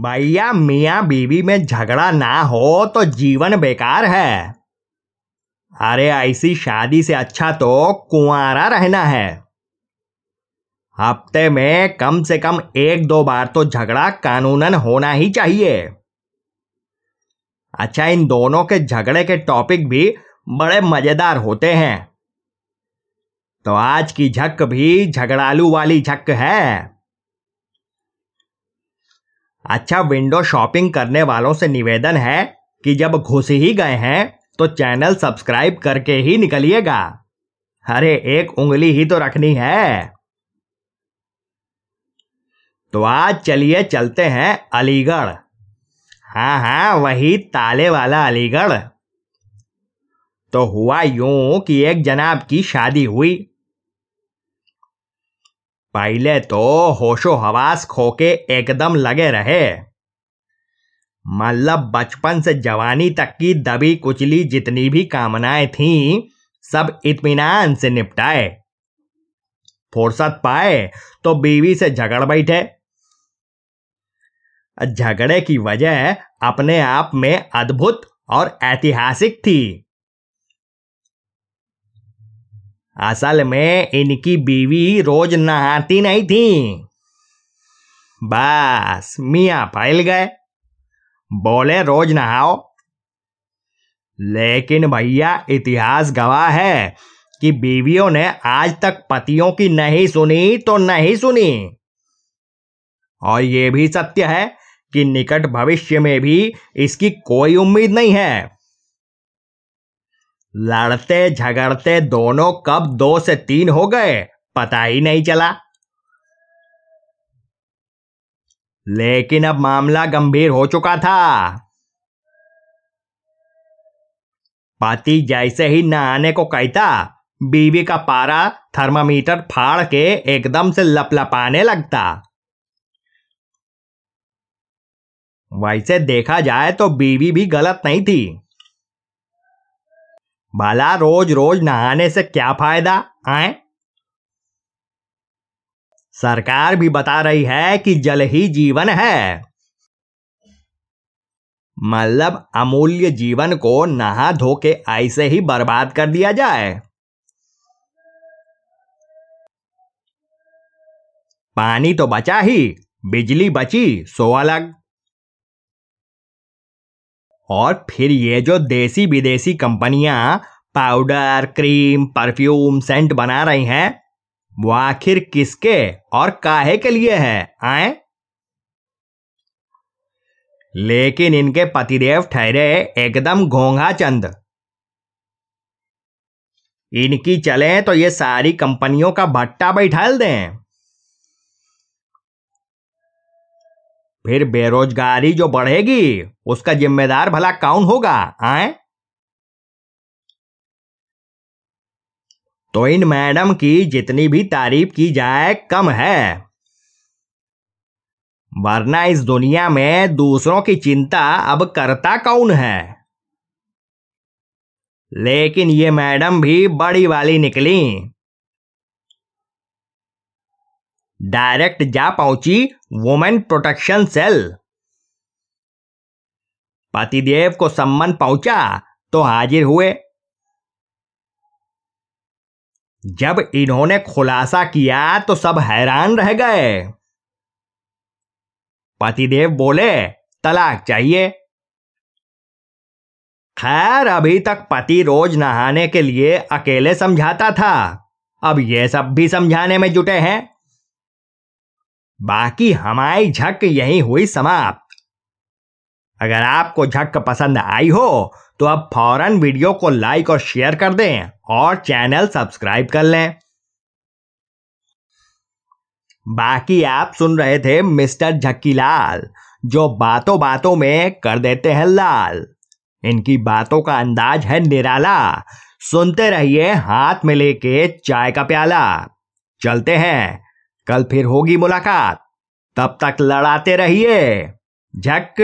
भैया, मियाँ बीवी में झगड़ा ना हो तो जीवन बेकार है। अरे, ऐसी शादी से अच्छा तो कुंवारा रहना है। हफ़्ते में कम से कम एक दो बार तो झगड़ा कानूनन होना ही चाहिए। अच्छा इन दोनों के झगड़े के टॉपिक भी बड़े मज़ेदार होते हैं। तो आज की झक भी झगड़ालू वाली झक है। अच्छा विंडो शॉपिंग करने वालों से निवेदन है कि जब घुस ही गए हैं तो चैनल सब्सक्राइब करके ही निकलिएगा। अरे, एक उंगली ही तो रखनी है। तो आज चलिए चलते हैं अलीगढ़। हाँ हाँ वही ताले वाला अलीगढ़। तो हुआ यूँ कि एक जनाब की शादी हुई। पहले तो होशो हवास खोके एकदम लगे रहे। मतलब बचपन से जवानी तक की दबी कुचली जितनी भी कामनाएँ थीं, सब इत्मीनान से निपटाए। फुर्सत पाए तो बीवी से झगड़ बैठे। झगड़े की वजह अपने आप में अद्भुत और ऐतिहासिक थी। असल में इनकी बीवी रोज नहाती नहीं थी। बस, मियाँ फैल गए। बोले, रोज नहाओ। लेकिन भैया, इतिहास गवाह है कि बीवियों ने आज तक पतियों की नहीं सुनी तो नहीं सुनी। और ये भी सत्य है कि निकट भविष्य में भी इसकी कोई उम्मीद नहीं है। लड़ते झगड़ते दोनों कब दो से तीन हो गए, पता ही नहीं चला। लेकिन अब मामला गंभीर हो चुका था। पति जैसे ही न आने को कहता, बीवी का पारा थर्मामीटर फाड़ के एकदम से लपलपाने लगता। वैसे देखा जाए तो बीवी भी गलत नहीं थी। भला रोज रोज नहाने से क्या फ़ायदा, आए? सरकार भी बता रही है कि जल ही जीवन है। मतलब अमूल्य जीवन को नहा धो के ऐसे ही बर्बाद कर दिया जाए। पानी तो बचा ही, बिजली बची, सो अलग। और फिर ये जो देसी विदेशी कंपनियाँ पाउडर क्रीम परफ्यूम सेंट बना रही हैं, वो आखिर किसके और काहे के लिए है, आए? लेकिन इनके पतिदेव ठहरे एकदम घोंघा चंद इनकी चले तो ये सारी कंपनियों का भट्टा बैठाल दें। फिर बेरोजगारी जो बढ़ेगी, उसका जिम्मेदार भला कौन होगा, आए? तो इन मैडम की जितनी भी तारीफ़ की जाए, कम है। वरना इस दुनिया में दूसरों की चिंता अब करता कौन है? लेकिन ये मैडम भी बड़ी वाली निकली। डायरेक्ट जा पहुँची वुमेन प्रोटेक्शन सेल। पतिदेव को सम्मन पहुँचा तो हाजिर हुए। जब इन्होंने खुलासा किया तो सब हैरान रह गए। पतिदेव बोले, तलाक चाहिए। खैर, अभी तक पति रोज नहाने के लिए अकेले समझाता था। अब ये सब भी समझाने में जुटे हैं। बाकी हमारी झक यही हुई समाप्त। अगर आपको झक पसंद आई हो तो अब फ़ौरन वीडियो को लाइक और शेयर कर दें और चैनल सब्सक्राइब कर लें। बाकी आप सुन रहे थे मिस्टर झक्की लाल जो बातों बातों में कर देते हैं लाल। इनकी बातों का अंदाज है निराला। सुनते रहिए हाथ में लेके चाय का प्याला। चलते हैं कल फिर होगी मुलाकात। तब तक लड़ाते रहिए। झक।